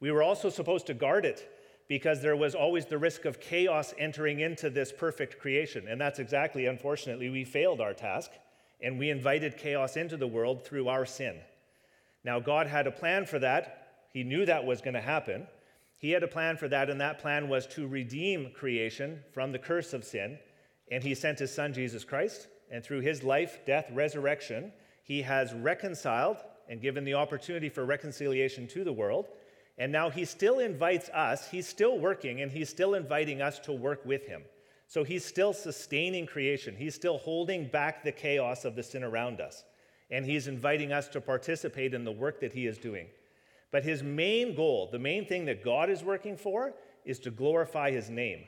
We were also supposed to guard it because there was always the risk of chaos entering into this perfect creation. And that's exactly, unfortunately, we failed our task and we invited chaos into the world through our sin. Now, God had a plan for that. He knew that was going to happen. He had a plan for that, and that plan was to redeem creation from the curse of sin. And He sent His Son, Jesus Christ. And through His life, death, resurrection, He has reconciled and given the opportunity for reconciliation to the world. And now He still invites us, He's still working, and He's still inviting us to work with Him. So He's still sustaining creation, He's still holding back the chaos of the sin around us. And He's inviting us to participate in the work that He is doing. But His main goal, the main thing that God is working for, is to glorify His name.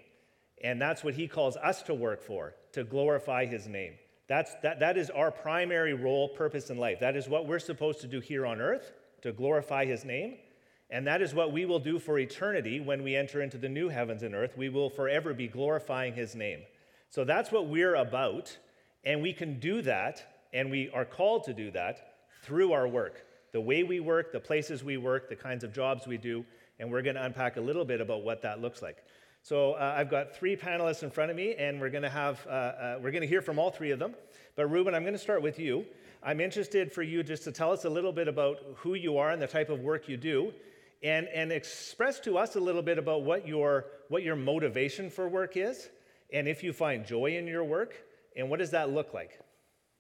And that's what He calls us to work for, to glorify His name. That's, that, that is our primary role, purpose in life. That is what we're supposed to do here on earth, to glorify His name. And that is what we will do for eternity when we enter into the new heavens and earth. We will forever be glorifying His name. So that's what we're about. And we can do that, and we are called to do that through our work the way we work, the places we work, the kinds of jobs we do. And we're going to unpack a little bit about what that looks like. So uh, I've got three panelists in front of me, and we're going to have uh, uh, we're going to hear from all three of them. But Rueben, I'm going to start with you. I'm interested for you just to tell us a little bit about who you are and the type of work you do, and and express to us a little bit about what your what your motivation for work is, and if you find joy in your work, and what does that look like?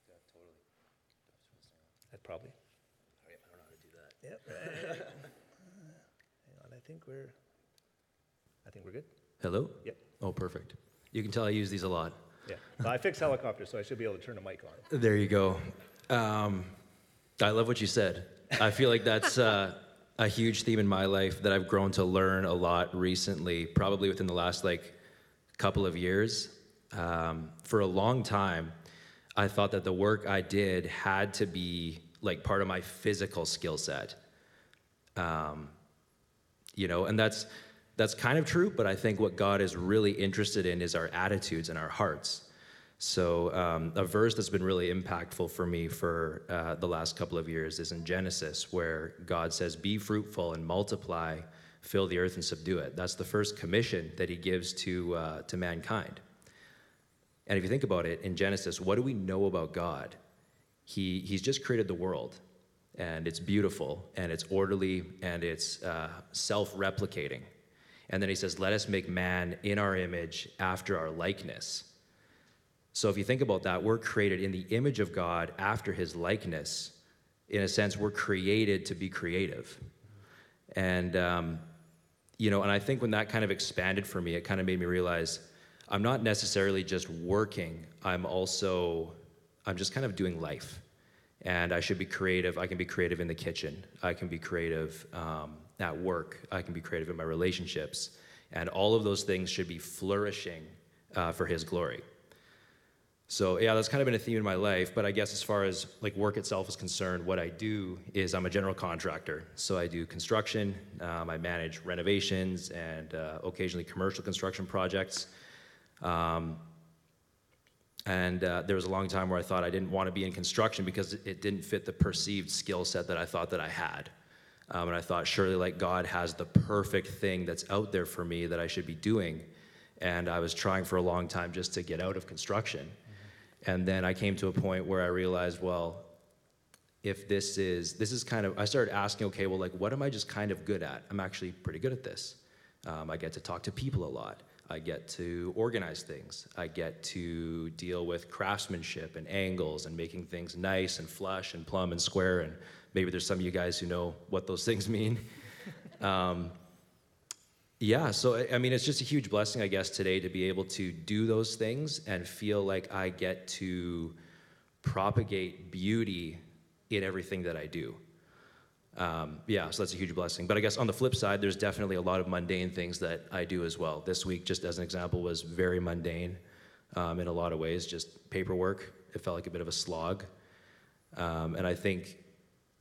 Yeah, totally. That probably. I don't know how to do that. Yep. Hang on, I think we're. I think we're good. Hello? Yep. Oh, perfect. You can tell I use these a lot. Yeah. Well, I fix helicopters, so I should be able to turn the mic on. There you go. Um, I love what you said. I feel like that's uh, a huge theme in my life that I've grown to learn a lot recently, probably within the last like couple of years. Um, for a long time, I thought that the work I did had to be like part of my physical skill set. Um, you know, and that's that's kind of true, but I think what God is really interested in is our attitudes and our hearts. So, um, a verse that's been really impactful for me for uh, the last couple of years is in Genesis, where God says, Be fruitful and multiply, fill the earth and subdue it. That's the first commission that He gives to, uh, to mankind. And if you think about it, in Genesis, what do we know about God? He, he's just created the world, and it's beautiful, and it's orderly, and it's uh, self replicating. And then he says, Let us make man in our image after our likeness. So if you think about that, we're created in the image of God after his likeness. In a sense, we're created to be creative. And, um, you know, and I think when that kind of expanded for me, it kind of made me realize I'm not necessarily just working, I'm also, I'm just kind of doing life. And I should be creative. I can be creative in the kitchen. I can be creative um, at work. I can be creative in my relationships. And all of those things should be flourishing uh, for His glory. So yeah, that's kind of been a theme in my life. But I guess as far as like work itself is concerned, what I do is I'm a general contractor. So I do construction. Um, I manage renovations and uh, occasionally commercial construction projects. Um, and uh, there was a long time where I thought I didn't want to be in construction because it didn't fit the perceived skill set that I thought that I had. Um, and I thought, surely, like God has the perfect thing that's out there for me that I should be doing. And I was trying for a long time just to get out of construction. And then I came to a point where I realized, well, if this is, this is kind of, I started asking, okay, well, like, what am I just kind of good at? I'm actually pretty good at this. Um, I get to talk to people a lot. I get to organize things. I get to deal with craftsmanship and angles and making things nice and flush and plumb and square and Maybe there's some of you guys who know what those things mean. um, yeah, so I mean, it's just a huge blessing, I guess, today to be able to do those things and feel like I get to propagate beauty in everything that I do. Um, yeah, so that's a huge blessing. But I guess on the flip side, there's definitely a lot of mundane things that I do as well. This week, just as an example, was very mundane um, in a lot of ways, just paperwork. It felt like a bit of a slog. Um, and I think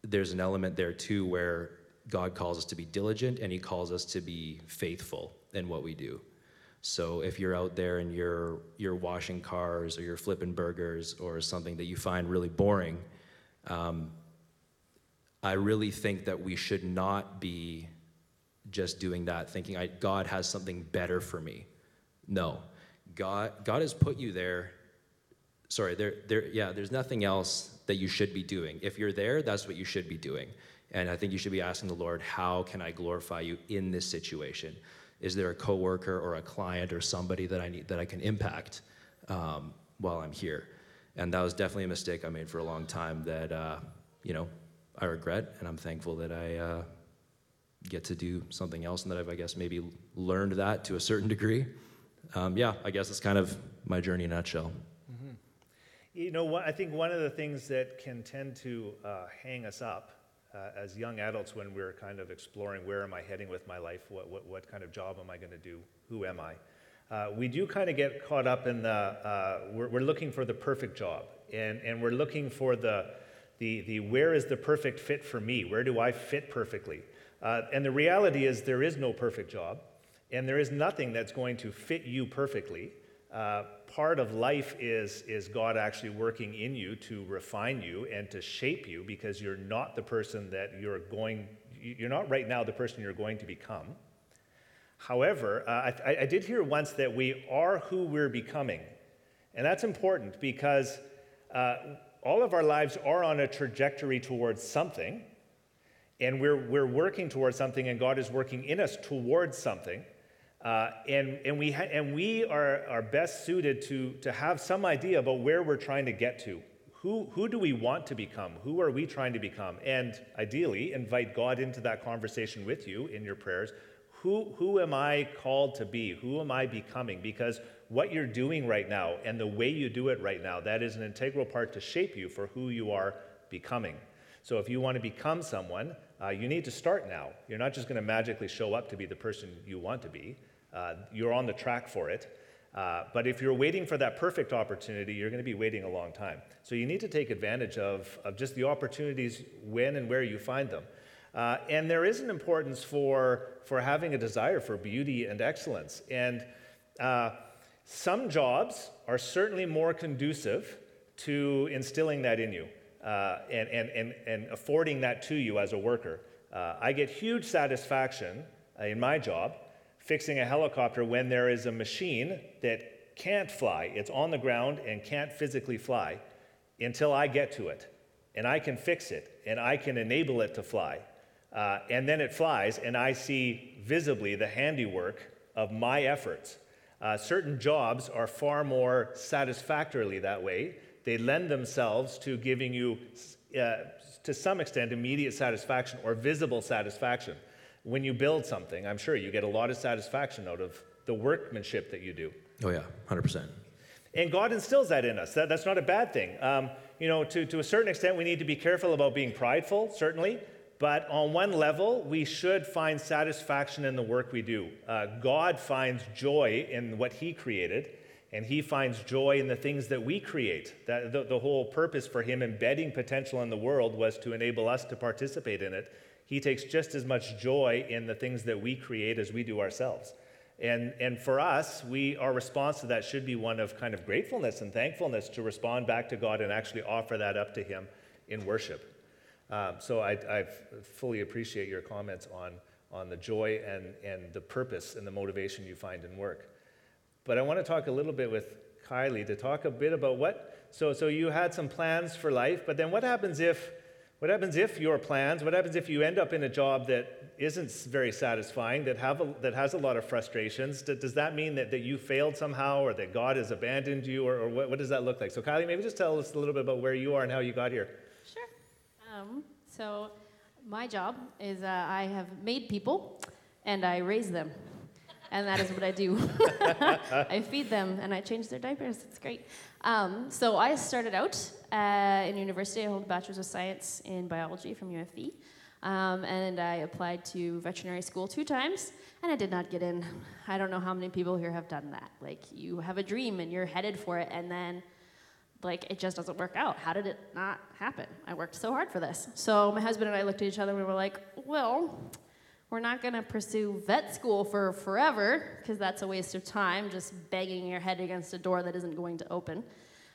there's an element there too where God calls us to be diligent and He calls us to be faithful in what we do. So if you're out there and you're you're washing cars or you're flipping burgers or something that you find really boring, um, I really think that we should not be just doing that, thinking I, God has something better for me. No, God, God has put you there. Sorry, there, there, yeah, there's nothing else that you should be doing. If you're there, that's what you should be doing. And I think you should be asking the Lord, how can I glorify you in this situation? Is there a coworker or a client or somebody that I need that I can impact um, while I'm here? And that was definitely a mistake I made for a long time that uh, you know I regret, and I'm thankful that I uh, get to do something else, and that I've I guess maybe learned that to a certain degree. Um, yeah, I guess it's kind of my journey in a nutshell. Mm-hmm. You know, I think one of the things that can tend to uh, hang us up uh, as young adults when we're kind of exploring where am I heading with my life, what, what, what kind of job am I going to do, who am I, uh, we do kind of get caught up in the, uh, we're, we're, looking for the perfect job. And, and we're looking for the, the, the where is the perfect fit for me? Where do I fit perfectly? Uh, and the reality is there is no perfect job. And there is nothing that's going to fit you perfectly. Part of life is, is God actually working in you to refine you and to shape you because you're not the person that you're going, you're not right now the person you're going to become. However, uh, I, I, did hear once that we are who we're becoming. And that's important because uh, all of our lives are on a trajectory towards something. And we're, we're working towards something, and God is working in us towards something. Uh, and, and, we, ha- and we are, are best suited to, to have some idea about where we're trying to get to. Who, who do we want to become? Who are we trying to become? And ideally, invite God into that conversation with you in your prayers who, who am I called to be? Who am I becoming? Because what you're doing right now and the way you do it right now, that is an integral part to shape you for who you are becoming. So if you want to become someone, uh, you need to start now. You're not just going to magically show up to be the person you want to be. Uh, you're on the track for it. Uh, but if you're waiting for that perfect opportunity, you're going to be waiting a long time. So you need to take advantage of, of just the opportunities when and where you find them. Uh, and there is an importance for, for having a desire for beauty and excellence. And uh, some jobs are certainly more conducive to instilling that in you uh, and, and, and, and affording that to you as a worker. Uh, I get huge satisfaction in my job fixing a helicopter when there is a machine that can't fly. It's on the ground and can't physically fly until I get to it. And I can fix it and I can enable it to fly. Uh, and then it flies, and I see visibly the handiwork of my efforts. Uh, certain jobs are far more satisfactorily that way. They lend themselves to giving you, uh, to some extent, immediate satisfaction or visible satisfaction. When you build something, I'm sure you get a lot of satisfaction out of the workmanship that you do. Oh, yeah, 100%. And God instills that in us. That, that's not a bad thing. Um, you know, to, to a certain extent, we need to be careful about being prideful, certainly. But on one level, we should find satisfaction in the work we do. Uh, God finds joy in what He created, and He finds joy in the things that we create. That, the, the whole purpose for Him embedding potential in the world was to enable us to participate in it. He takes just as much joy in the things that we create as we do ourselves. And, and for us, we, our response to that should be one of kind of gratefulness and thankfulness to respond back to God and actually offer that up to Him in worship. Um, so I, I, fully appreciate your comments on, on the joy and, and the purpose and the motivation you find in work. But I want to talk a little bit with Kylie to talk a bit about what. So, so you had some plans for life, but then what happens if, what happens if your plans? What happens if you end up in a job that isn't very satisfying, that have a, that has a lot of frustrations? Does that mean that, that you failed somehow, or that God has abandoned you, or, or what, what does that look like? So, Kylie, maybe just tell us a little bit about where you are and how you got here. Sure. Um, so, my job is uh, I have made people and I raise them. And that is what I do. I feed them and I change their diapers. It's great. Um, so I started out uh, in university. I hold a bachelor's of science in biology from UFV. Um, and I applied to veterinary school two times, and I did not get in. I don't know how many people here have done that. Like, you have a dream and you're headed for it, and then like it just doesn't work out. How did it not happen? I worked so hard for this. So my husband and I looked at each other and we were like, well, we're not going to pursue vet school for forever because that's a waste of time just banging your head against a door that isn't going to open.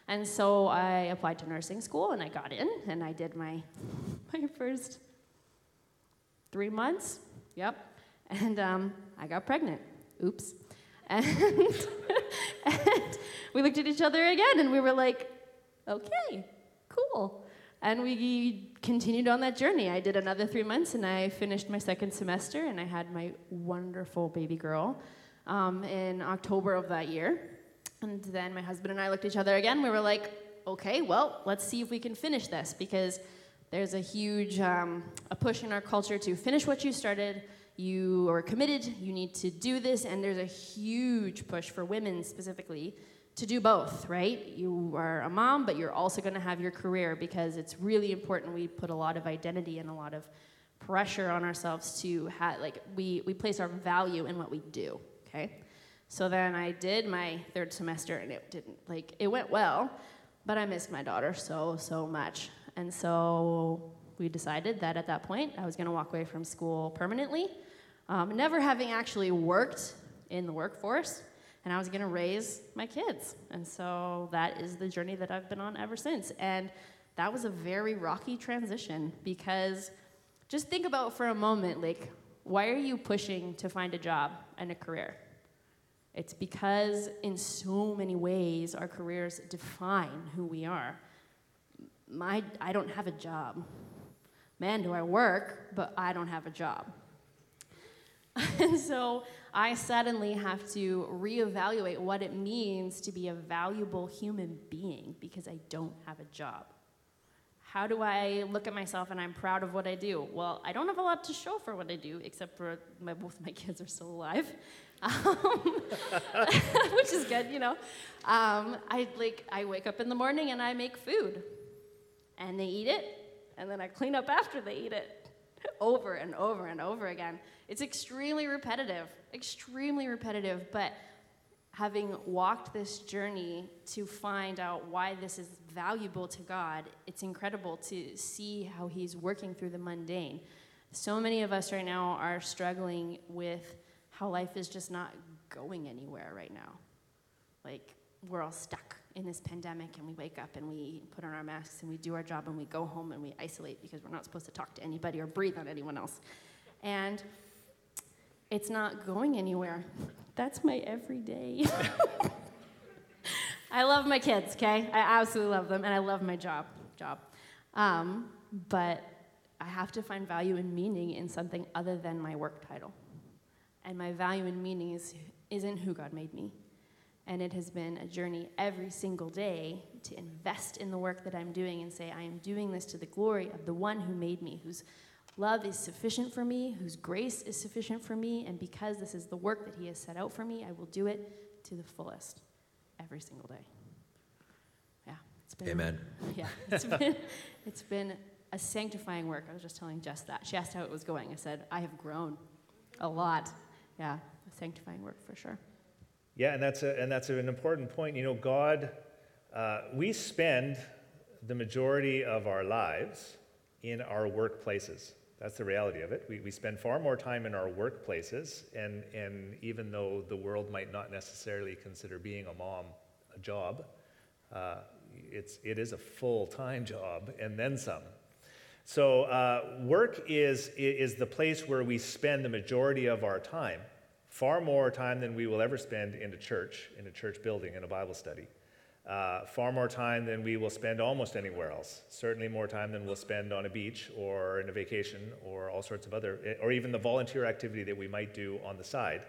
And so I applied to nursing school and I got in and I did my my first 3 months. Yep. And um, I got pregnant. Oops. And, and we looked at each other again and we were like, okay, cool. And we continued on that journey. I did another three months and I finished my second semester and I had my wonderful baby girl um, in October of that year. And then my husband and I looked at each other again. We were like, okay, well, let's see if we can finish this because there's a huge um, a push in our culture to finish what you started. You are committed, you need to do this, and there's a huge push for women specifically to do both, right? You are a mom, but you're also going to have your career because it's really important. We put a lot of identity and a lot of pressure on ourselves to have, like, we, we place our value in what we do, okay? So then I did my third semester and it didn't, like, it went well, but I missed my daughter so, so much. And so we decided that at that point I was going to walk away from school permanently, um, never having actually worked in the workforce and I was going to raise my kids. And so that is the journey that I've been on ever since. And that was a very rocky transition because just think about for a moment like, why are you pushing to find a job and a career? It's because, in so many ways, our careers define who we are. My, I don't have a job. Man, do I work, but I don't have a job. and so I suddenly have to reevaluate what it means to be a valuable human being because I don't have a job. How do I look at myself and I'm proud of what I do? Well, I don't have a lot to show for what I do, except for my, both my kids are still alive, um, which is good, you know. Um, I like I wake up in the morning and I make food, and they eat it, and then I clean up after they eat it, over and over and over again. It's extremely repetitive, extremely repetitive, but having walked this journey to find out why this is valuable to God, it's incredible to see how He's working through the mundane. So many of us right now are struggling with how life is just not going anywhere right now. Like, we're all stuck in this pandemic, and we wake up and we put on our masks and we do our job and we go home and we isolate because we're not supposed to talk to anybody or breathe on anyone else. And it's not going anywhere. That's my everyday. I love my kids, okay? I absolutely love them, and I love my job. Job, um, but I have to find value and meaning in something other than my work title. And my value and meaning is, isn't who God made me. And it has been a journey every single day to invest in the work that I'm doing and say, I am doing this to the glory of the one who made me, whose love is sufficient for me, whose grace is sufficient for me, and because this is the work that He has set out for me, I will do it to the fullest every single day. Yeah, it's been. Amen. Yeah, it's been, it's been a sanctifying work. I was just telling Jess that. She asked how it was going. I said, I have grown a lot. Yeah, a sanctifying work for sure. Yeah, and that's, a, and that's an important point. You know, God, uh, we spend the majority of our lives in our workplaces. That's the reality of it. We, we spend far more time in our workplaces, and, and even though the world might not necessarily consider being a mom a job, uh, it's, it is a full time job and then some. So, uh, work is, is the place where we spend the majority of our time, far more time than we will ever spend in a church, in a church building, in a Bible study. Uh, far more time than we will spend almost anywhere else. Certainly more time than we'll spend on a beach or in a vacation or all sorts of other, or even the volunteer activity that we might do on the side.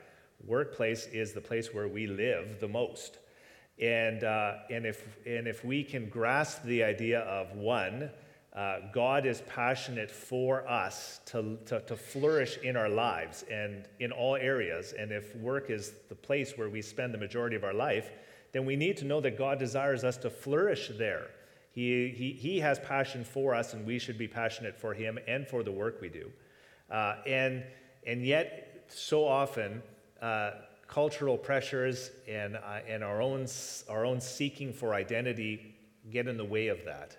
Workplace is the place where we live the most. And, uh, and, if, and if we can grasp the idea of one, uh, God is passionate for us to, to, to, flourish in our lives and in all areas. And if work is the place where we spend the majority of our life, then we need to know that God desires us to flourish there. He, he, he has passion for us, and we should be passionate for Him and for the work we do. Uh, and, and yet, so often, uh, cultural pressures and, uh, and our, own, our own seeking for identity get in the way of that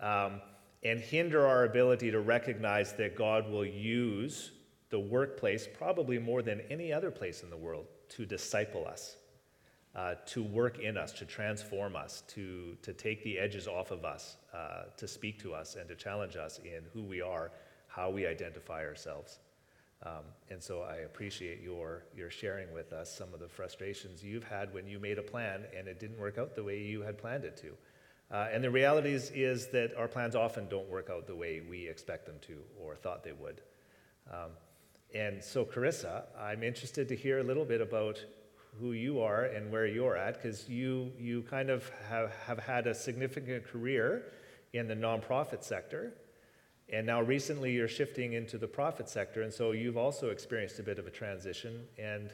um, and hinder our ability to recognize that God will use the workplace, probably more than any other place in the world, to disciple us uh, to work in us, to transform us, to, to take the edges off of us, uh, to speak to us, and to challenge us in who we are, how we identify ourselves. Um, and so I appreciate your, your sharing with us some of the frustrations you've had when you made a plan and it didn't work out the way you had planned it to. Uh, and the reality is, is that our plans often don't work out the way we expect them to or thought they would. Um, and so, Carissa, I'm interested to hear a little bit about who you are and where you're at, because you, you kind of have, have had a significant career in the nonprofit sector. And now recently you're shifting into the profit sector, and so you've also experienced a bit of a transition. And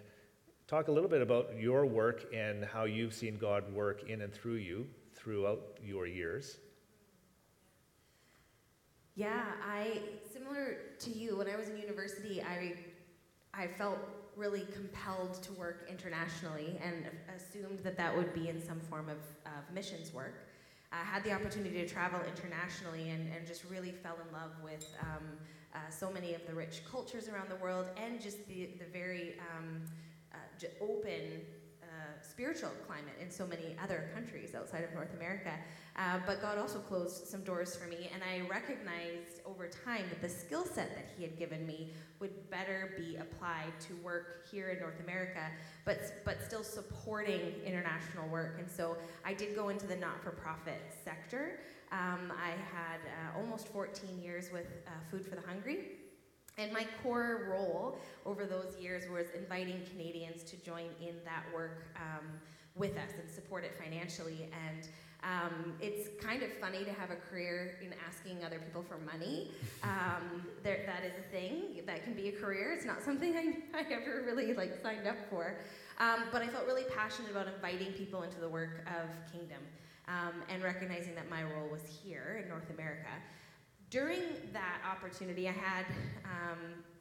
talk a little bit about your work and how you've seen God work in and through you throughout your years. Yeah, I similar to you. When I was in university, I I felt really compelled to work internationally and assumed that that would be in some form of, of missions work. I had the opportunity to travel internationally and, and just really fell in love with um, uh, so many of the rich cultures around the world and just the, the very um, uh, open spiritual climate in so many other countries outside of North America. Uh, but God also closed some doors for me, and I recognized over time that the skill set that He had given me would better be applied to work here in North America, but, but still supporting international work. And so I did go into the not for profit sector. Um, I had uh, almost 14 years with uh, Food for the Hungry. And my core role over those years was inviting Canadians to join in that work um, with us and support it financially. And um, it's kind of funny to have a career in asking other people for money. Um, there, that is a thing. That can be a career. It's not something I, I ever really like signed up for. Um, but I felt really passionate about inviting people into the work of Kingdom um, and recognizing that my role was here in North America. During that opportunity, I had um,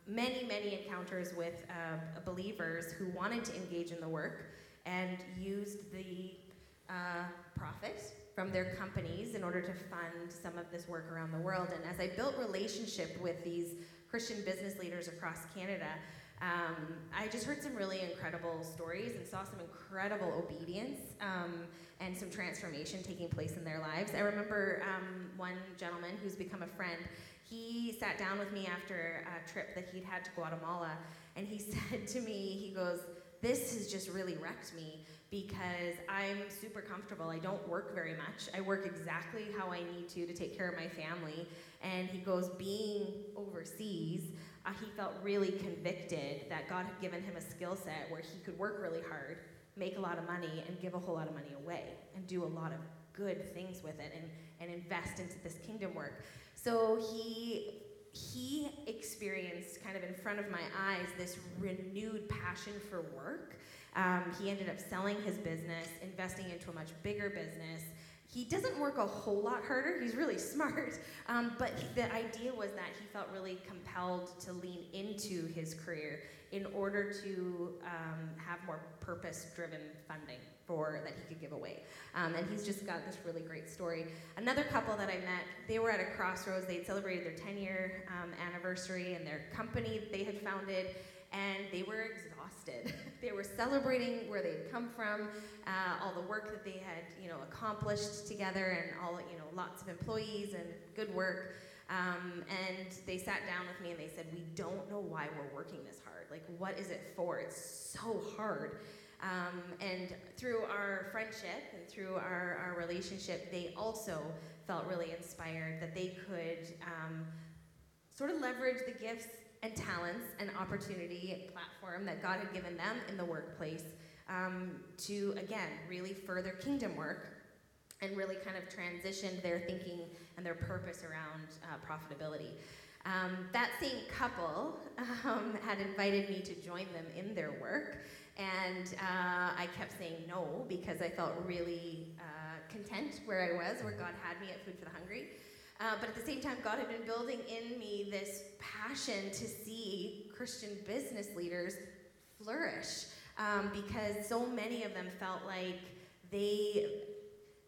many, many encounters with uh, believers who wanted to engage in the work and used the uh, profit from their companies in order to fund some of this work around the world. And as I built relationship with these Christian business leaders across Canada, um, I just heard some really incredible stories and saw some incredible obedience um, and some transformation taking place in their lives. I remember um, one gentleman who's become a friend. He sat down with me after a trip that he'd had to Guatemala, and he said to me, he goes, "This has just really wrecked me because I'm super comfortable. I don't work very much. I work exactly how I need to to take care of my family. And he goes, being overseas, uh, he felt really convicted that God had given him a skill set where he could work really hard, make a lot of money, and give a whole lot of money away, and do a lot of good things with it, and, and invest into this kingdom work. So he he experienced kind of in front of my eyes this renewed passion for work um, he ended up selling his business, investing into a much bigger business. He doesn't work a whole lot harder. He's really smart. Um, but he, the idea was that he felt really compelled to lean into his career in order to um, have more purpose driven funding for that he could give away. Um, and he's just got this really great story. Another couple that I met, they were at a crossroads. They'd celebrated their 10 year um, anniversary and their company they had founded, and they were exhausted. they were celebrating where they'd come from, uh, all the work that they had, you know, accomplished together, and all, you know, lots of employees and good work. Um, and they sat down with me and they said, "We don't know why we're working this hard. Like, what is it for? It's so hard." Um, and through our friendship and through our, our relationship, they also felt really inspired that they could um, sort of leverage the gifts and talents and opportunity platform that God had given them in the workplace um, to, again, really further kingdom work and really kind of transitioned their thinking and their purpose around uh, profitability. Um, that same couple um, had invited me to join them in their work, and uh, I kept saying no because I felt really uh, content where I was, where God had me at Food for the Hungry. Uh, but at the same time, God had been building in me this passion to see Christian business leaders flourish um, because so many of them felt like they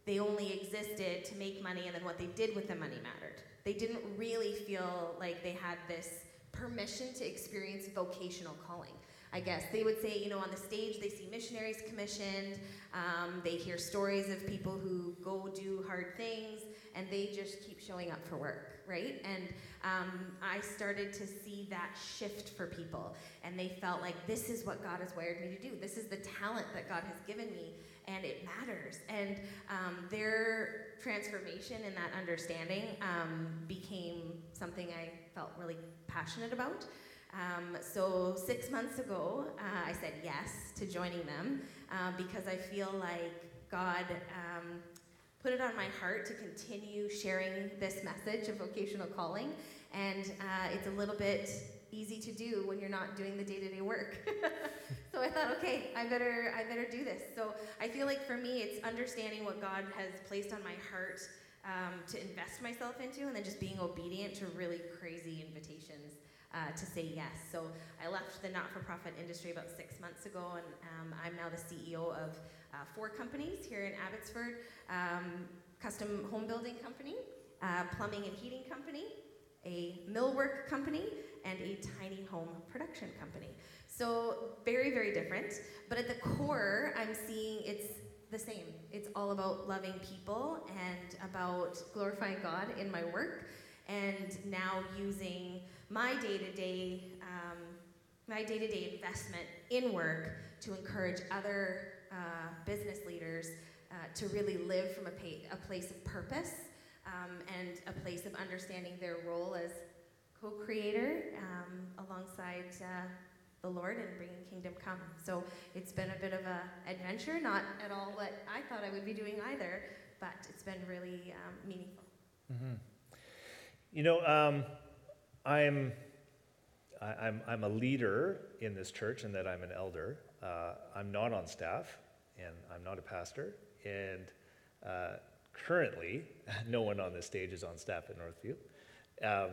they only existed to make money and then what they did with the money mattered. They didn't really feel like they had this permission to experience vocational calling. I guess they would say, you know, on the stage they see missionaries commissioned, um, they hear stories of people who go do hard things, and they just keep showing up for work. right? And um, I started to see that shift for people, and they felt like this is what God has wired me to do. This is the talent that God has given me, and it matters. And um, their transformation and that understanding um, became something I felt really passionate about. Um, so six months ago, uh, I said yes to joining them uh, because I feel like God um, put it on my heart to continue sharing this message of vocational calling. And uh, it's a little bit easy to do when you're not doing the day-to-day work. so I thought, okay, I better, I better do this. So I feel like for me, it's understanding what God has placed on my heart um, to invest myself into, and then just being obedient to really crazy invitations uh, to say yes. So I left the not-for-profit industry about six months ago, and um, I'm now the CEO of uh, four companies here in Abbotsford: um, custom home building company, uh, plumbing and heating company, a millwork company, and a tiny home production company. So very, very different. But at the core, I'm seeing it's the same. It's all about loving people and about glorifying God in my work, and now using my day-to-day, um, my day-to-day investment in work to encourage other uh, business leaders uh, to really live from a, pa- a place of purpose um, and a place of understanding their role as co-creator um, alongside uh, the Lord and bringing kingdom come. So it's been a bit of a adventure, not at all what I thought I would be doing either, but it's been really um, meaningful. Mm-hmm. You know, um, I'm, I, am I'm a leader in this church and that I'm an elder. Uh, I'm not on staff and I'm not a pastor. And uh, currently, no one on this stage is on staff at Northview. Um,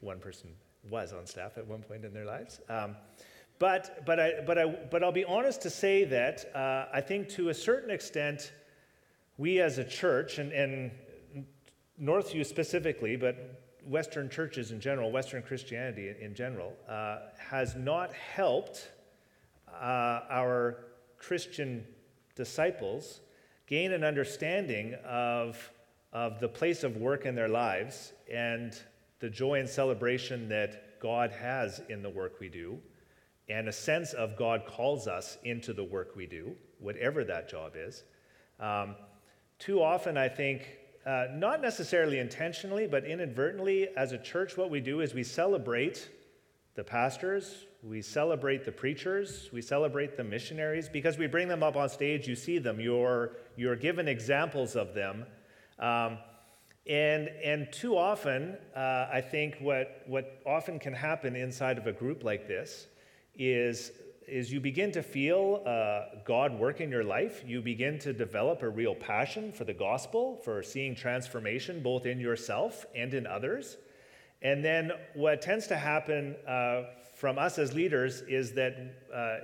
one person was on staff at one point in their lives. Um, but, but, I, but, I, but I'll be honest to say that uh, I think to a certain extent, we as a church, and, and Northview specifically, but Western churches in general, Western Christianity in general, uh, has not helped uh, our Christian disciples gain an understanding of, of the place of work in their lives and the joy and celebration that God has in the work we do, and a sense of God calls us into the work we do, whatever that job is. Um, too often, I think, uh, not necessarily intentionally, but inadvertently, as a church, what we do is we celebrate the pastors, we celebrate the preachers, we celebrate the missionaries because we bring them up on stage, you see them, you're, you're given examples of them. Um, and, and too often, uh, I think what, what often can happen inside of a group like this is, is you begin to feel uh, God work in your life. You begin to develop a real passion for the gospel, for seeing transformation both in yourself and in others. And then what tends to happen uh, from us as leaders is that uh,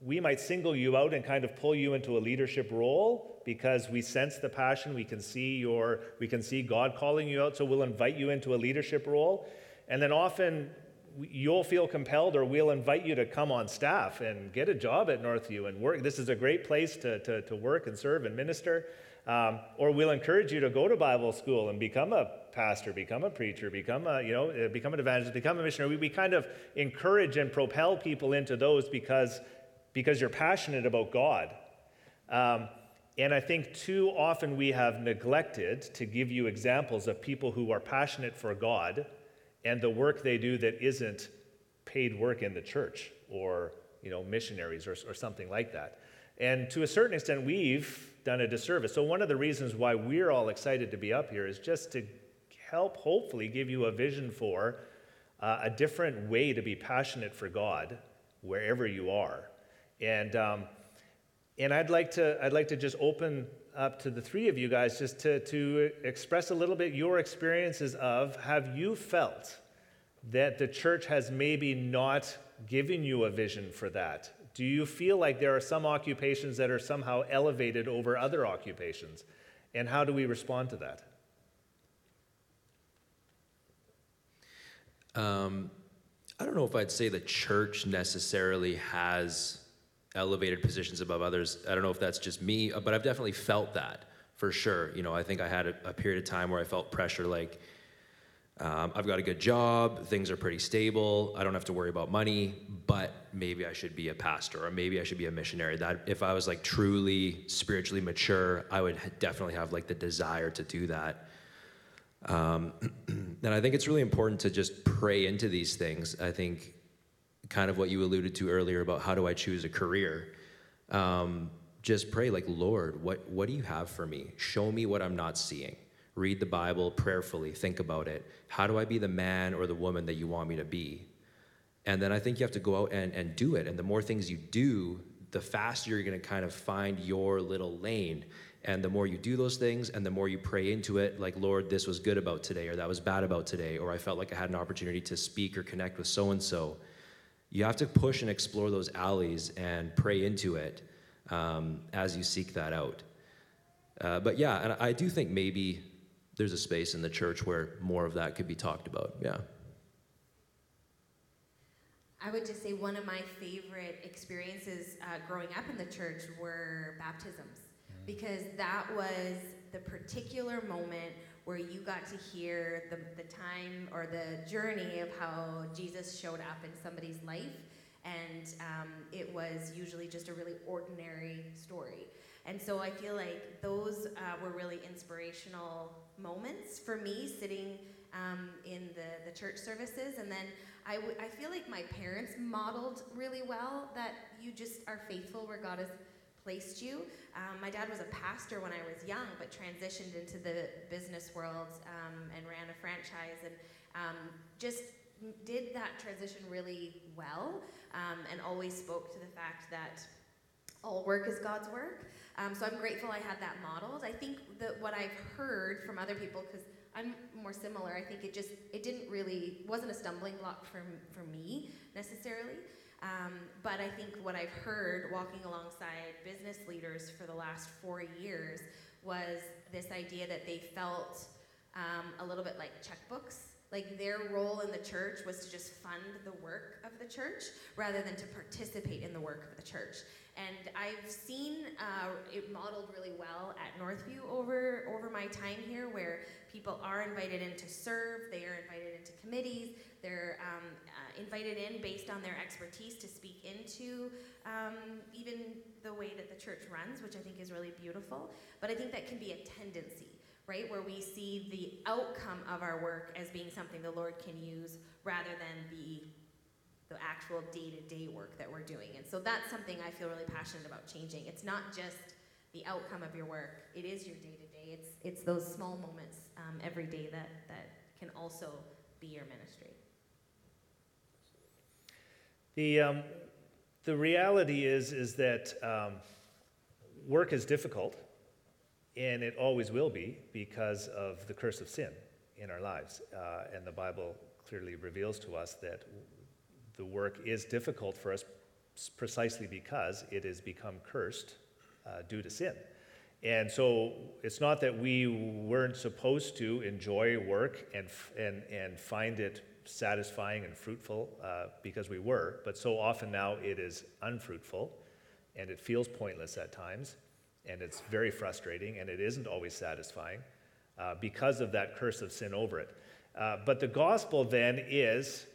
we might single you out and kind of pull you into a leadership role because we sense the passion we can see your we can see god calling you out so we'll invite you into a leadership role and then often you'll feel compelled or we'll invite you to come on staff and get a job at northview and work this is a great place to, to, to work and serve and minister um, or we'll encourage you to go to bible school and become a pastor, become a preacher, become a, you know, uh, become an evangelist, become a missionary. We, we kind of encourage and propel people into those because, because you're passionate about God. Um, and I think too often we have neglected to give you examples of people who are passionate for God and the work they do that isn't paid work in the church or you know missionaries or, or something like that. And to a certain extent, we've done a disservice. So one of the reasons why we're all excited to be up here is just to help hopefully give you a vision for uh, a different way to be passionate for God wherever you are. And, um, and I'd, like to, I'd like to just open up to the three of you guys just to, to express a little bit your experiences of have you felt that the church has maybe not given you a vision for that? Do you feel like there are some occupations that are somehow elevated over other occupations? And how do we respond to that? Um, I don't know if I'd say the church necessarily has elevated positions above others. I don't know if that's just me, uh, but I've definitely felt that for sure. You know, I think I had a, a period of time where I felt pressure like, Um, I've got a good job, things are pretty stable, I don't have to worry about money, but maybe I should be a pastor or maybe I should be a missionary. That if I was like truly spiritually mature, I would definitely have like the desire to do that. Um, and I think it's really important to just pray into these things. I think kind of what you alluded to earlier about how do I choose a career. Um, just pray like, Lord, what, what do you have for me? Show me what I'm not seeing. Read the Bible prayerfully, think about it. How do I be the man or the woman that you want me to be? And then I think you have to go out and, and do it. And the more things you do, the faster you're going to kind of find your little lane. And the more you do those things and the more you pray into it, like, Lord, this was good about today, or that was bad about today, or I felt like I had an opportunity to speak or connect with so and so, you have to push and explore those alleys and pray into it um, as you seek that out. Uh, but yeah, and I do think maybe there's a space in the church where more of that could be talked about. Yeah. I would just say one of my favorite experiences uh, growing up in the church were baptisms because that was the particular moment where you got to hear the, the time or the journey of how Jesus showed up in somebody's life. And um, it was usually just a really ordinary story. And so I feel like those uh, were really inspirational moments for me sitting um, in the, the church services. And then I, w- I feel like my parents modeled really well that you just are faithful where God has placed you. Um, my dad was a pastor when I was young, but transitioned into the business world um, and ran a franchise and um, just did that transition really well um, and always spoke to the fact that all work is God's work. Um, so I'm grateful I had that modeled. I think that what I've heard from other people, because I'm more similar, I think it just it didn't really wasn't a stumbling block for for me necessarily. Um, but I think what I've heard walking alongside business leaders for the last four years was this idea that they felt um, a little bit like checkbooks. Like their role in the church was to just fund the work of the church rather than to participate in the work of the church. And I've seen uh, it modeled really well at Northview over, over my time here, where people are invited in to serve, they are invited into committees, they're um, uh, invited in based on their expertise to speak into um, even the way that the church runs, which I think is really beautiful. But I think that can be a tendency, right? Where we see the outcome of our work as being something the Lord can use rather than the the actual day-to-day work that we're doing. And so that's something I feel really passionate about changing. It's not just the outcome of your work; it is your day-to-day. It's it's those small moments um, every day that that can also be your ministry. The, um, the reality is, is that um, work is difficult, and it always will be because of the curse of sin in our lives. Uh, and the Bible clearly reveals to us that the work is difficult for us precisely because it has become cursed uh, due to sin. And so it's not that we weren't supposed to enjoy work and, and, and find it satisfying and fruitful uh, because we were, but so often now it is unfruitful and it feels pointless at times and it's very frustrating and it isn't always satisfying uh, because of that curse of sin over it. Uh, but the gospel then is,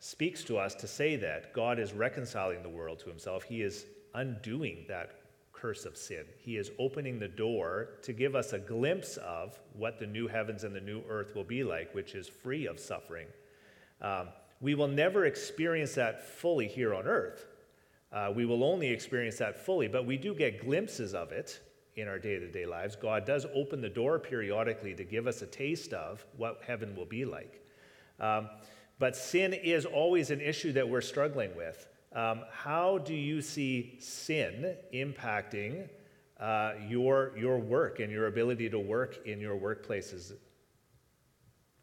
speaks to us to say that God is reconciling the world to himself. He is undoing that curse of sin. He is opening the door to give us a glimpse of what the new heavens and the new earth will be like, which is free of suffering um, we will never experience that fully here on earth. Uh, we will only experience that fully, but we do get glimpses of it in our day to day lives. God does open the door periodically to give us a taste of what heaven will be like. Um, but sin is always an issue that we're struggling with. Um, how do you see sin impacting uh, your, your work and your ability to work in your workplaces?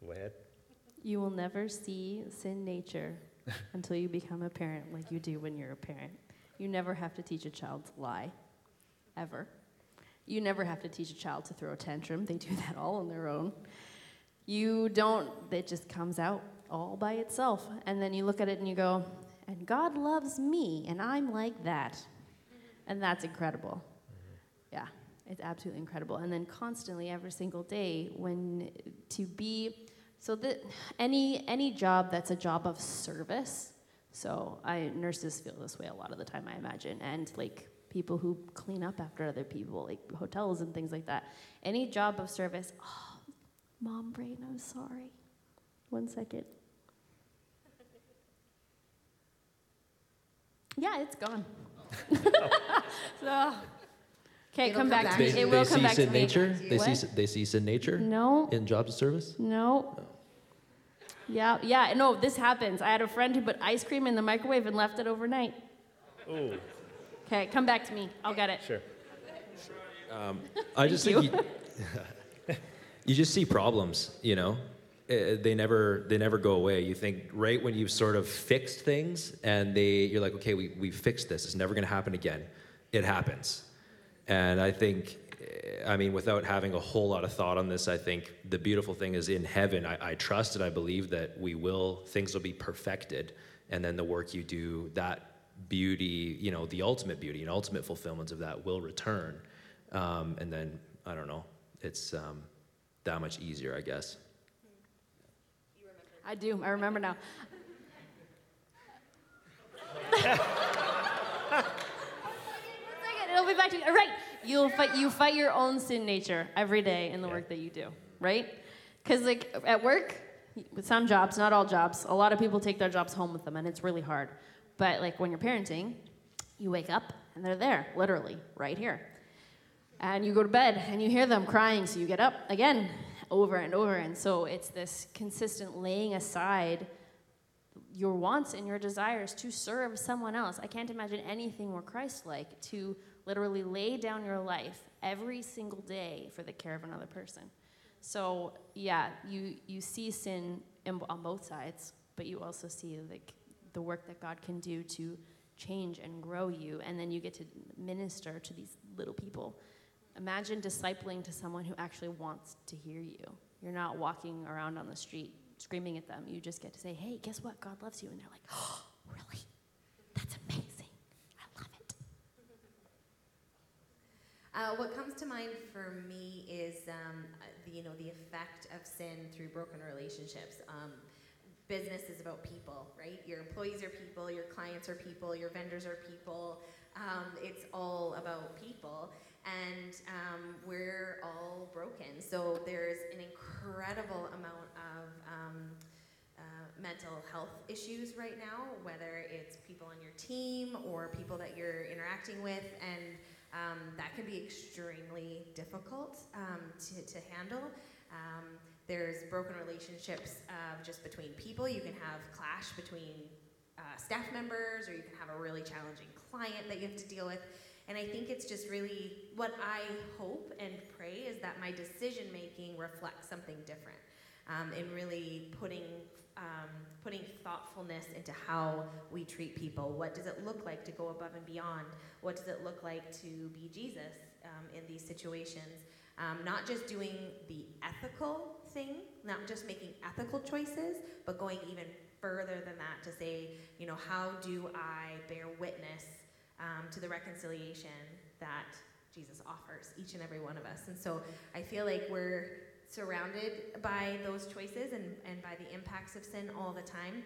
Go ahead. You will never see sin nature until you become a parent like you do when you're a parent. You never have to teach a child to lie, ever. You never have to teach a child to throw a tantrum. They do that all on their own. You don't, it just comes out all by itself. And then you look at it and you go, and God loves me, and I'm like that. And that's incredible. Mm-hmm. Yeah, it's absolutely incredible. And then constantly, every single day, when to be So that any any job that's a job of service. So I nurses feel this way a lot of the time, I imagine, and like people who clean up after other people, like hotels and things like that. Any job of service. Oh, mom brain, I'm sorry. One second. Yeah, it's gone. so, okay, It'll come come back, back to They, me. to It you. will they come see back sin to me. nature. They What? see they see sin nature No, in jobs of service. no. Yeah, yeah, no, this happens. I had a friend who put ice cream in the microwave and left it overnight. Ooh, Okay, come back to me. I'll get it. sure. I just Thank think you, you just see problems, you know. Uh, they never they never go away. You think right when you've sort of fixed things and they you're like, okay, we we fixed this. It's never going to happen again. It happens, and I think. I mean, without having a whole lot of thought on this, I think the beautiful thing is in heaven. I, I trust and I believe that we will, things will be perfected. And then the work you do, that beauty, you know, the ultimate beauty and ultimate fulfillment of that will return. Um, and then, I don't know, it's um, that much easier, I guess. I do. I remember now. Second, It'll be back to you. Right. You'll fight. You fight your own sin nature every day in the work that you do. Right? Because like at work, with some jobs, not all jobs, a lot of people take their jobs home with them, and it's really hard. But like when you're parenting, you wake up and they're there, literally, right here. And you go to bed and you hear them crying, so you get up again, over and over. And so it's this consistent laying aside your wants and your desires to serve someone else. I can't imagine anything more Christ like to literally lay down your life every single day for the care of another person. So, yeah, you, you see sin in, on both sides, but you also see like, the work that God can do to change and grow you, and then you get to minister to these little people. Imagine discipling to someone who actually wants to hear you. You're not walking around on the street screaming at them. You just get to say, hey, guess what? God loves you. And they're like, oh, really? That's amazing. I love it. Uh, what comes to mind for me is, um, uh, the, you know, the effect of sin through broken relationships. Um, business is about people, right? Your employees are people, your clients are people, your vendors are people. Um, it's all about people, and um, we're all broken. So there's an incredible amount of um, uh, mental health issues right now, whether it's people on your team or people that you're interacting with, and um, that can be extremely difficult um, to, to handle. Um, there's broken relationships just between people. You can have clash between uh, staff members, or you can have a really challenging client that you have to deal with. And I think it's just really what I hope and pray is that my decision making reflects something different, um, in really putting um, putting thoughtfulness into how we treat people. What does it look like to go above and beyond? What does it look like to be Jesus um, in these situations? Um, not just doing the ethical thing, not just making ethical choices, but going even further than that to say, you know, how do I bear witness um, to the reconciliation that Jesus offers each and every one of us? And so I feel like we're surrounded by those choices and, and by the impacts of sin all the time.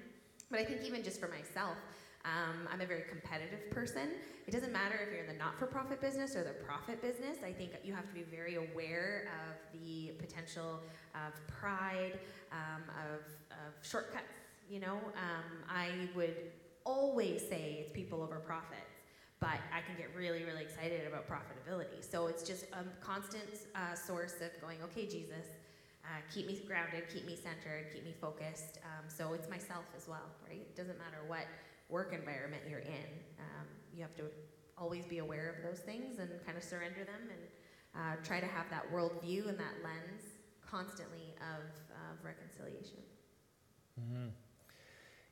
But I think even just for myself, um, I'm a very competitive person. It doesn't matter if you're in the not for profit business or the profit business. I think you have to be very aware of the potential of pride, um, of, of shortcuts. You know, um, I would always say it's people over profits, but I can get really, really excited about profitability. So it's just a constant uh, source of going, okay, Jesus, uh, keep me grounded, keep me centered, keep me focused. Um, so it's myself as well, right? It doesn't matter what work environment you're in. Um, you have to always be aware of those things and kind of surrender them and uh, try to have that worldview and that lens constantly of, of reconciliation.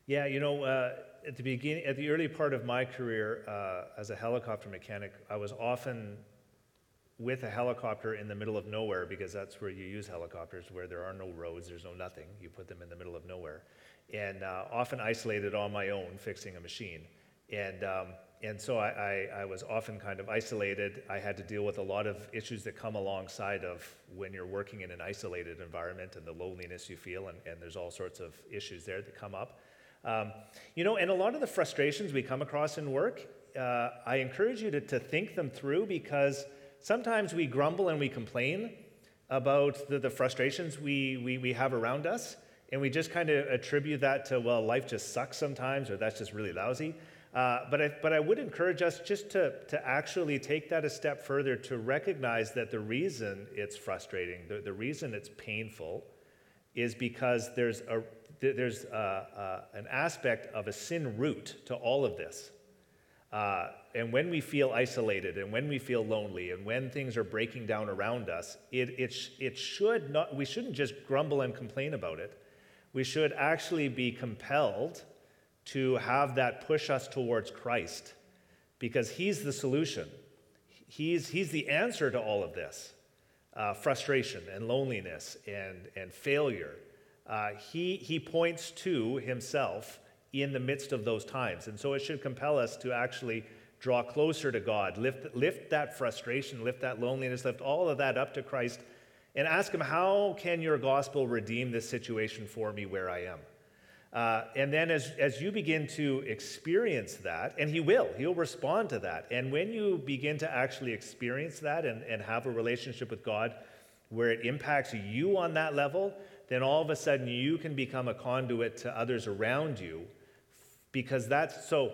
Yeah, you know, uh, at the beginning, at the early part of my career uh, as a helicopter mechanic, I was often with a helicopter in the middle of nowhere because that's where you use helicopters, where there are no roads, there's no nothing. You put them in the middle of nowhere, and uh, often isolated on my own, fixing a machine. And, um, and so I, I, I was often kind of isolated. I had to deal with a lot of issues that come alongside of when you're working in an isolated environment and the loneliness you feel, and, and there's all sorts of issues there that come up. Um, you know, and a lot of the frustrations we come across in work, uh, I encourage you to, to think them through because sometimes we grumble and we complain about the, the frustrations we, we, we have around us, and we just kind of attribute that to, well, life just sucks sometimes, or that's just really lousy. Uh, but, I, but I would encourage us just to, to actually take that a step further to recognize that the reason it's frustrating, the, the reason it's painful, is because there's, a, there's a, a, an aspect of a sin root to all of this. Uh, and when we feel isolated and when we feel lonely and when things are breaking down around us, it, it, sh- it should not, we shouldn't just grumble and complain about it. We should actually be compelled to have that push us towards Christ because He's the solution. He's, he's the answer to all of this uh, frustration and loneliness and, and failure. Uh, he, he points to Himself in the midst of those times. And so it should compel us to actually draw closer to God, lift, lift that frustration, lift that loneliness, lift all of that up to Christ, and ask Him, How can your gospel redeem this situation for me where I am? Uh, and then as, as you begin to experience that, and he will, he'll respond to that. And when you begin to actually experience that and, and have a relationship with God where it impacts you on that level, then all of a sudden you can become a conduit to others around you because that's so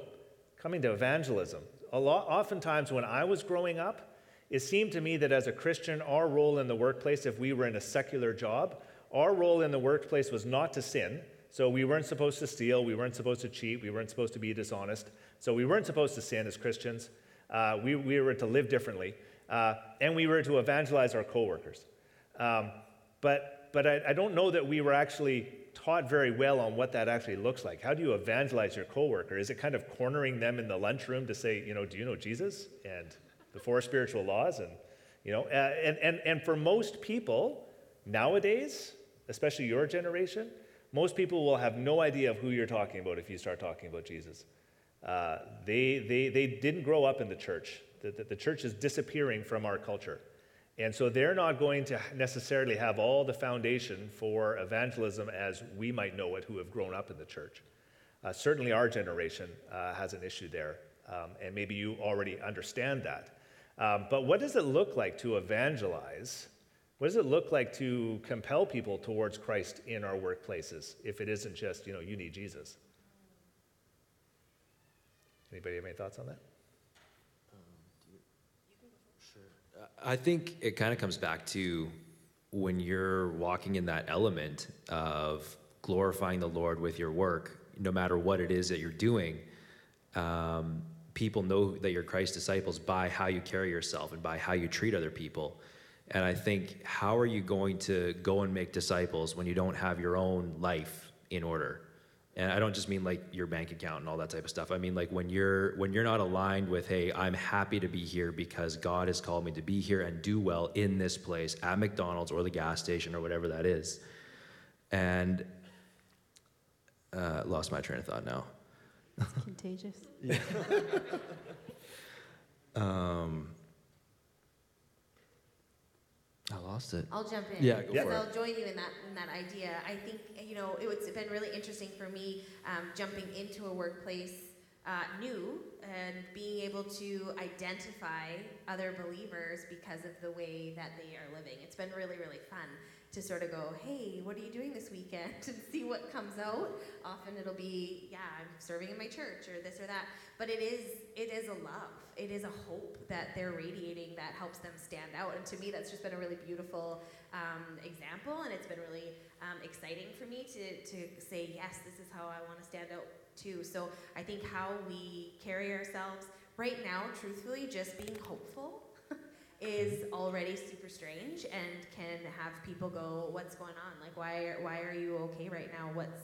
coming to evangelism. A lot, oftentimes when I was growing up, it seemed to me that as a Christian, our role in the workplace, if we were in a secular job, our role in the workplace was not to sin so we weren't supposed to steal, we weren't supposed to cheat, we weren't supposed to be dishonest. So we weren't supposed to sin as Christians. Uh, we, we were to live differently, uh, and we were to evangelize our coworkers. Um, but but I, I, don't know that we were actually taught very well on what that actually looks like. How do you evangelize your coworker? Is it kind of cornering them in the lunchroom to say, you know, do you know Jesus and the four spiritual laws? And you know, uh, and and and for most people nowadays, especially your generation, most people will have no idea of who you're talking about if you start talking about Jesus. Uh, they, they, they didn't grow up in the church. The, the, the church is disappearing from our culture. And so they're not going to necessarily have all the foundation for evangelism as we might know it who have grown up in the church. Uh, certainly, our generation uh, has an issue there, um, and maybe you already understand that. Um, but what does it look like to evangelize what does it look like to compel people towards Christ in our workplaces if it isn't just, you know, you need Jesus? Anybody have any thoughts on that? I think it kind of comes back to when you're walking in that element of glorifying the Lord with your work, no matter what it is that you're doing, um, people know that you're Christ's disciples by how you carry yourself and by how you treat other people. And I think, how are you going to go and make disciples when you don't have your own life in order? And I don't just mean like your bank account and all that type of stuff. I mean like when you're when you're not aligned with, hey, I'm happy to be here because God has called me to be here and do well in this place at McDonald's or the gas station or whatever that is. And uh, lost my train of thought now. It's contagious. um, I lost it. I'll jump in. Yeah, go Yeah. for I'll join you in that in that idea. I think you know it it's been really interesting for me um, jumping into a workplace uh, new and being able to identify other believers because of the way that they are living. It's been really really fun to sort of go, hey, what are you doing this weekend, and see what comes out. Often it'll be, yeah, I'm serving in my church or this or that. But it is it is a love. It is a hope that they're radiating that helps them stand out. And to me, that's just been a really beautiful um, example, and it's been really um, exciting for me to to say, yes, this is how I want to stand out too. So I think how we carry ourselves right now, truthfully, just being hopeful is already super strange and can have people go, "What's going on? Like, why why are you okay right now? What's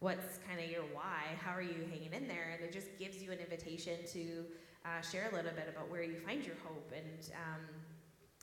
what's kind of your why? How are you hanging in there?" And it just gives you an invitation to uh, share a little bit about where you find your hope and um,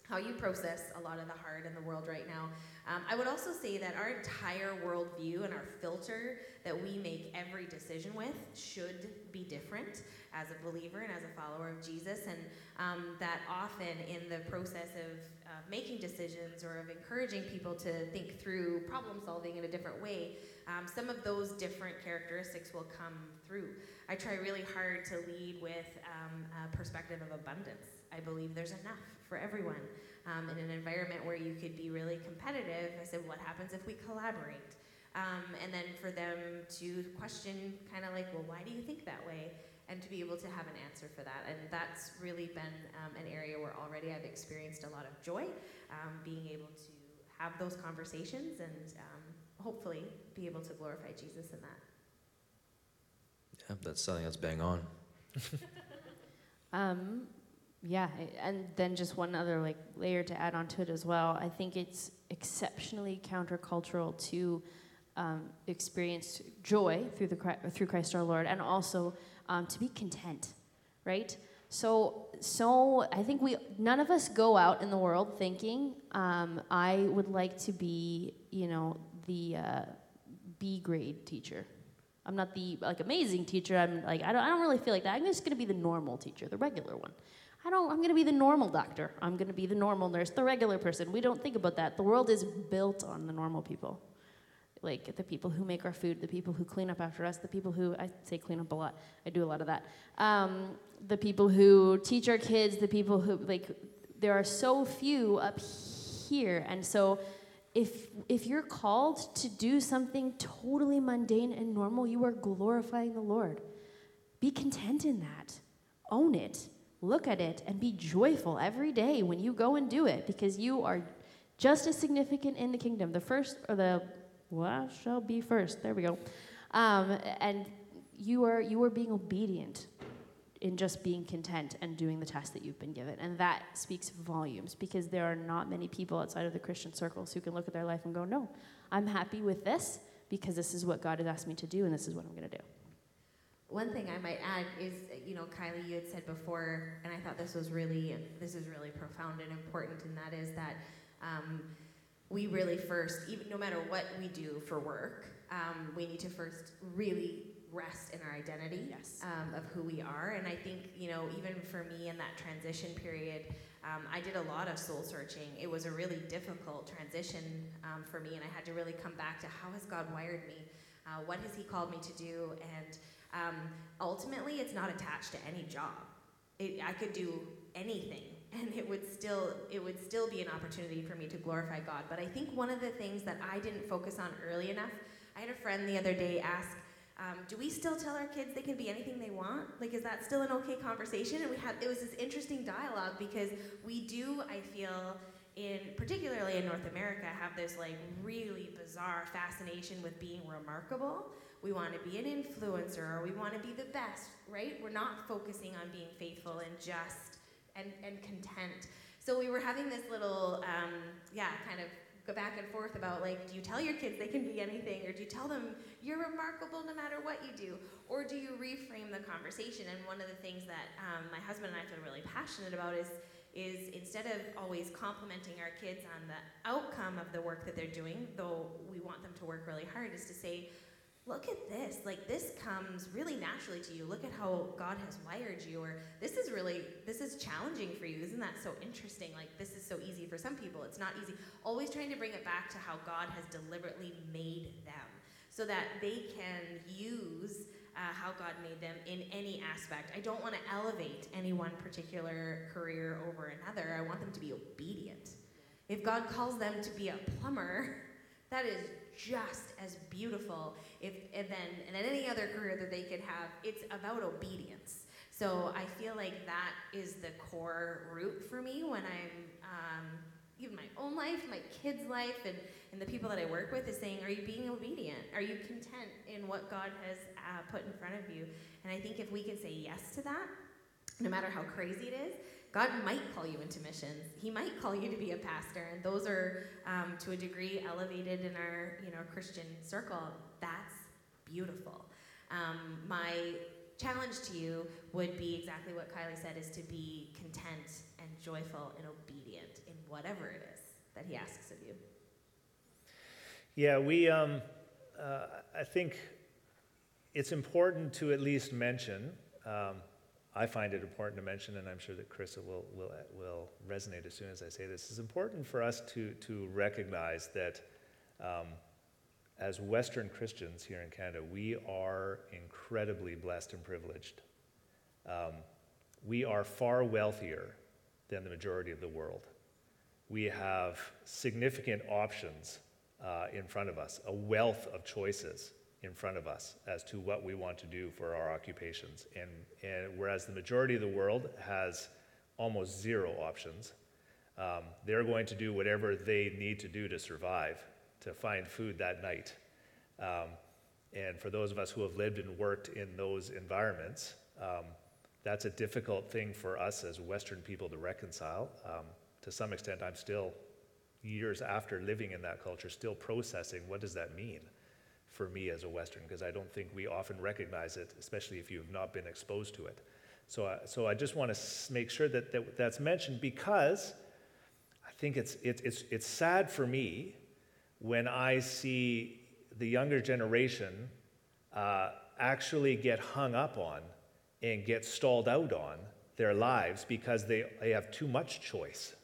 how you process a lot of the hard in the world right now. Um, I would also say that our entire worldview and our filter that we make every decision with should be different as a believer and as a follower of Jesus, and um, that often in the process of uh, making decisions or of encouraging people to think through problem solving in a different way, um, some of those different characteristics will come through. I try really hard to lead with um, a perspective of abundance. I believe there's enough for everyone. Um, in an environment where you could be really competitive, I said, what happens if we collaborate? Um, and then for them to question, kind of like, well, why do you think that way? And to be able to have an answer for that. And that's really been um, an area where already I've experienced a lot of joy, um, being able to have those conversations and hopefully be able to glorify Jesus in that. Yeah, that's something that's bang on. Um, yeah, and then just one other like layer to add onto it as well. I think it's exceptionally countercultural to um, experience joy through the through Christ our Lord, and also um, to be content, right? So, so I think we none of us go out in the world thinking um, I would like to be, you know, the uh, B grade teacher. I'm not the like amazing teacher. I'm like I don't I don't really feel like that. I'm just gonna be the normal teacher, the regular one. I don't I'm gonna be the normal doctor. I'm gonna be the normal nurse, the regular person. We don't think about that. The world is built on the normal people. Like the people who make our food, the people who clean up after us, the people who I say clean up a lot. I do a lot of that. Um, the people who teach our kids, the people who like there are so few up here, and so if if you're called to do something totally mundane and normal, you are glorifying the Lord. Be content in that. Own it. Look at it and be joyful every day when you go and do it because you are just as significant in the kingdom. The first or the last shall be first. There we go. Um, and you are you are being obedient in just being content and doing the task that you've been given. And that speaks volumes because there are not many people outside of the Christian circles who can look at their life and go, no, I'm happy with this because this is what God has asked me to do and this is what I'm going to do. One thing I might add is, you know, Kylie, you had said before, and I thought this was really, this is really profound and important, and that is that um, we really first, even no matter what we do for work, um, we need to first really rest in our identity Yes. um, of who we are. And I think, you know, even for me in that transition period, um, I did a lot of soul searching. It was a really difficult transition um, for me, and I had to really come back to how has God wired me? Uh, what has He called me to do? And um, ultimately, it's not attached to any job. It, I could do anything, and it would still it would still be an opportunity for me to glorify God. But I think one of the things that I didn't focus on early enough. I had a friend the other day ask, um, "Do we still tell our kids they can be anything they want? Like, is that still an okay conversation?" And we had it was this interesting dialogue because we do, I feel, in particularly in North America, have this like really bizarre fascination with being remarkable. We want to be an influencer or we want to be the best, right? We're not focusing on being faithful and just and, and content. So we were having this little, um, yeah, kind of go back and forth about like, do you tell your kids they can be anything, or do you tell them you're remarkable no matter what you do, or do you reframe the conversation? And one of the things that um, my husband and I feel really passionate about is is instead of always complimenting our kids on the outcome of the work that they're doing, though we want them to work really hard, is to say, look at this. Like this comes really naturally to you. Look at how God has wired you. Or this is really this is challenging for you. Isn't that so interesting? Like this is so easy for some people. It's not easy. Always trying to bring it back to how God has deliberately made them so that they can use uh, how God made them in any aspect. I don't want to elevate any one particular career over another. I want them to be obedient. If God calls them to be a plumber, that is just as beautiful. If and then and then any other career that they could have, it's about obedience. So I feel like that is the core root for me when I'm um, even my own life, my kids' life, and, and the people that I work with is saying, Are you being obedient? Are you content in what God has uh, put in front of you? And I think if we can say yes to that, no matter how crazy it is, God might call you into missions. He might call you to be a pastor, and those are, um, to a degree, elevated in our, you know, Christian circle. That's beautiful. Um, my challenge to you would be exactly what Kylie said is to be content and joyful and obedient in whatever it is that he asks of you. Yeah, we, um, uh, I think it's important to at least mention, um, I find it important to mention, and I'm sure that Chris will, will, will resonate as soon as I say this. It's important for us to, to recognize that um, as Western Christians here in Canada, we are incredibly blessed and privileged. Um, we are far wealthier than the majority of the world. We have significant options uh, in front of us, a wealth of choices in front of us as to what we want to do for our occupations. And, and whereas the majority of the world has almost zero options, um, they're going to do whatever they need to do to survive, to find food that night. Um, and for those of us who have lived and worked in those environments, um, that's a difficult thing for us as Western people to reconcile. Um, to some extent, I'm still, years after living in that culture, still processing what does that mean for me as a Western, because I don't think we often recognize it, especially if you've not been exposed to it. So, uh, so I just want to make sure that, that that's mentioned because I think it's, it, it's, it's sad for me when I see the younger generation uh, actually get hung up on and get stalled out on their lives because they, they have too much choice.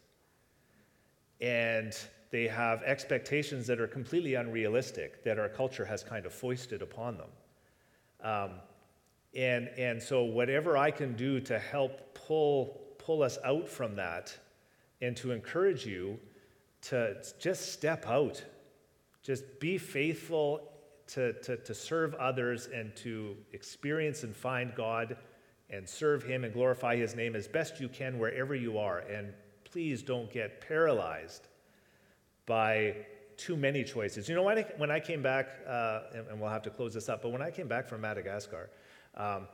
And they have expectations that are completely unrealistic that our culture has kind of foisted upon them. Um, and, and so, whatever I can do to help pull, pull us out from that and to encourage you to just step out, just be faithful to, to, to serve others and to experience and find God and serve Him and glorify His name as best you can wherever you are. And please don't get paralyzed by too many choices. You know, when I, when I came back, uh, and, and, we'll have to close this up, but when I came back from Madagascar, um,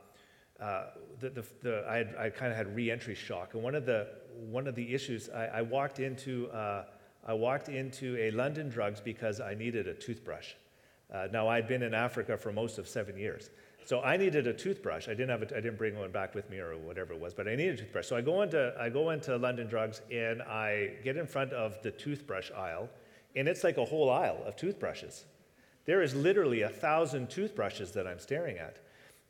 uh, the, the, the, I, I kind of had re-entry shock, and one of the one of the issues I, I walked into uh, I walked into a London Drugs because I needed a toothbrush. Uh, now I'd been in Africa for most of seven years, so I needed a toothbrush. I didn't have a, I didn't bring one back with me or whatever it was, but I needed a toothbrush. So I go into I go into London Drugs and I get in front of the toothbrush aisle, and it's like a whole aisle of toothbrushes. There is literally a thousand toothbrushes that I'm staring at.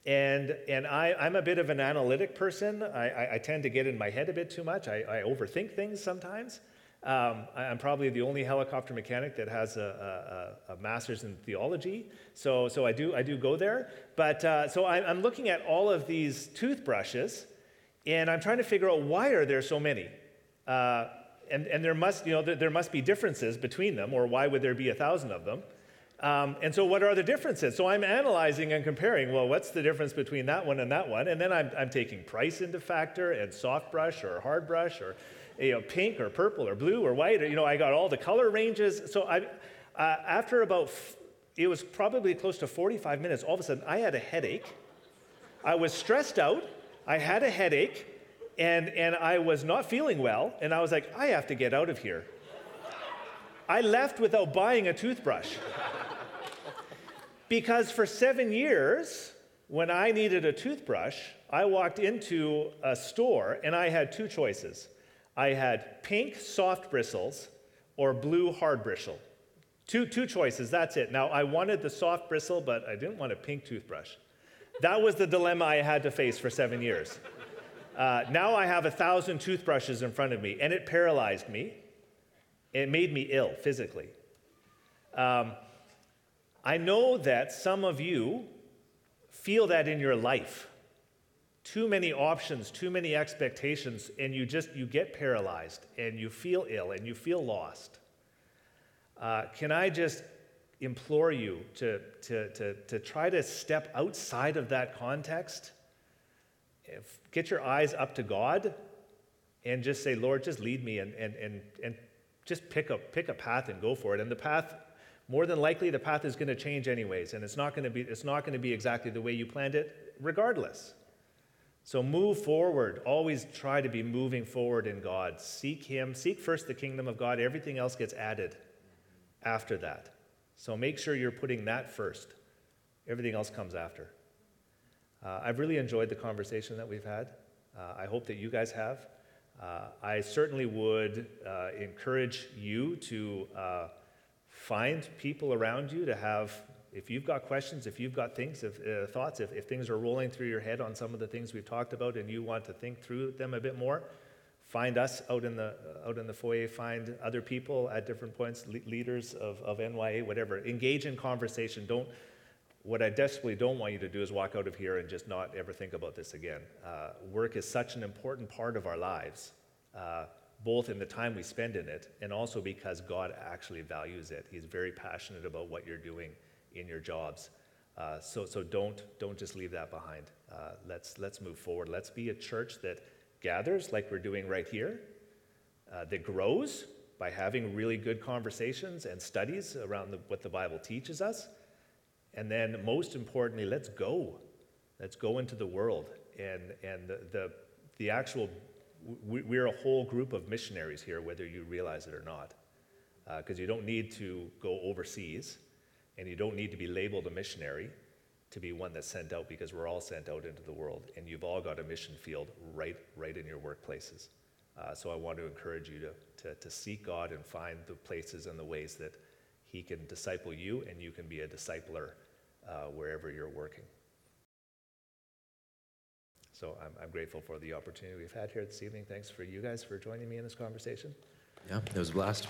And, and I, am a bit of an analytic person. I, I, I, tend to get in my head a bit too much. I, I overthink things sometimes. Um, I'm probably the only helicopter mechanic that has a, a, a, master's in theology, so, so I, do, I do go there. But uh, so I, am looking at all of these toothbrushes, and I'm trying to figure out why are there so many? Uh, and, and there must, you know, there, there, must be differences between them, or why would there be a thousand of them? Um, and so, what are the differences? So, I'm analyzing and comparing. Well, what's the difference between that one and that one? And then I'm, I'm taking price into factor, and soft brush or hard brush, or you know, pink or purple or blue or white. Or, you know, I got all the color ranges. So I, uh, after about, f- it was probably close to 45 minutes, all of a sudden I had a headache. I was stressed out. I had a headache and, and I was not feeling well. And I was like, I have to get out of here. I left without buying a toothbrush. because for seven years, when I needed a toothbrush, I walked into a store and I had two choices. I had pink soft bristles or blue hard bristle. Two, two choices, that's it. Now, I wanted the soft bristle, but I didn't want a pink toothbrush. That was the dilemma I had to face for seven years. Uh, now I have a thousand toothbrushes in front of me, and it paralyzed me. It made me ill physically. Um, I know that some of you feel that in your life too many options, too many expectations, and you just you get paralyzed and you feel ill and you feel lost. Uh, can I just implore you to, to, to, to try to step outside of that context? If, get your eyes up to God and just say, Lord, just lead me and, and, and, and just pick a, pick a path and go for it. And the path, more than likely, the path is going to change anyways, and it's not going to be, it's not going to be exactly the way you planned it, regardless. So move forward. Always try to be moving forward in God. Seek Him. Seek first the kingdom of God. Everything else gets added after that. So make sure you're putting that first. Everything else comes after. Uh, I've really enjoyed the conversation that we've had. Uh, I hope that you guys have. Uh, I certainly would uh, encourage you to uh, find people around you to have, if you've got questions, if you've got things, if, uh, thoughts, if, if things are rolling through your head on some of the things we've talked about and you want to think through them a bit more, find us out in the, out in the foyer, find other people at different points, le- leaders of, of NYA, whatever. Engage in conversation. Don't, what I desperately don't want you to do is walk out of here and just not ever think about this again. Uh, work is such an important part of our lives, uh, both in the time we spend in it and also because God actually values it. He's very passionate about what you're doing in your jobs. Uh, so so don't, don't just leave that behind. Uh, let's, let's move forward. Let's be a church that gathers like we're doing right here, uh, that grows by having really good conversations and studies around the, what the Bible teaches us. And then, most importantly, let's go. Let's go into the world. And, and the, the, the actual, we, we're a whole group of missionaries here, whether you realize it or not. Because you don't need to go overseas, and you don't need to be labeled a missionary to be one that's sent out because we're all sent out into the world. And you've all got a mission field right, right in your workplaces. Uh, so I want to encourage you to, to, to seek God and find the places and the ways that He can disciple you and you can be a discipler uh, wherever you're working. So I'm, I'm grateful for the opportunity we've had here this evening. Thanks for you guys for joining me in this conversation. Yeah, it was a blast.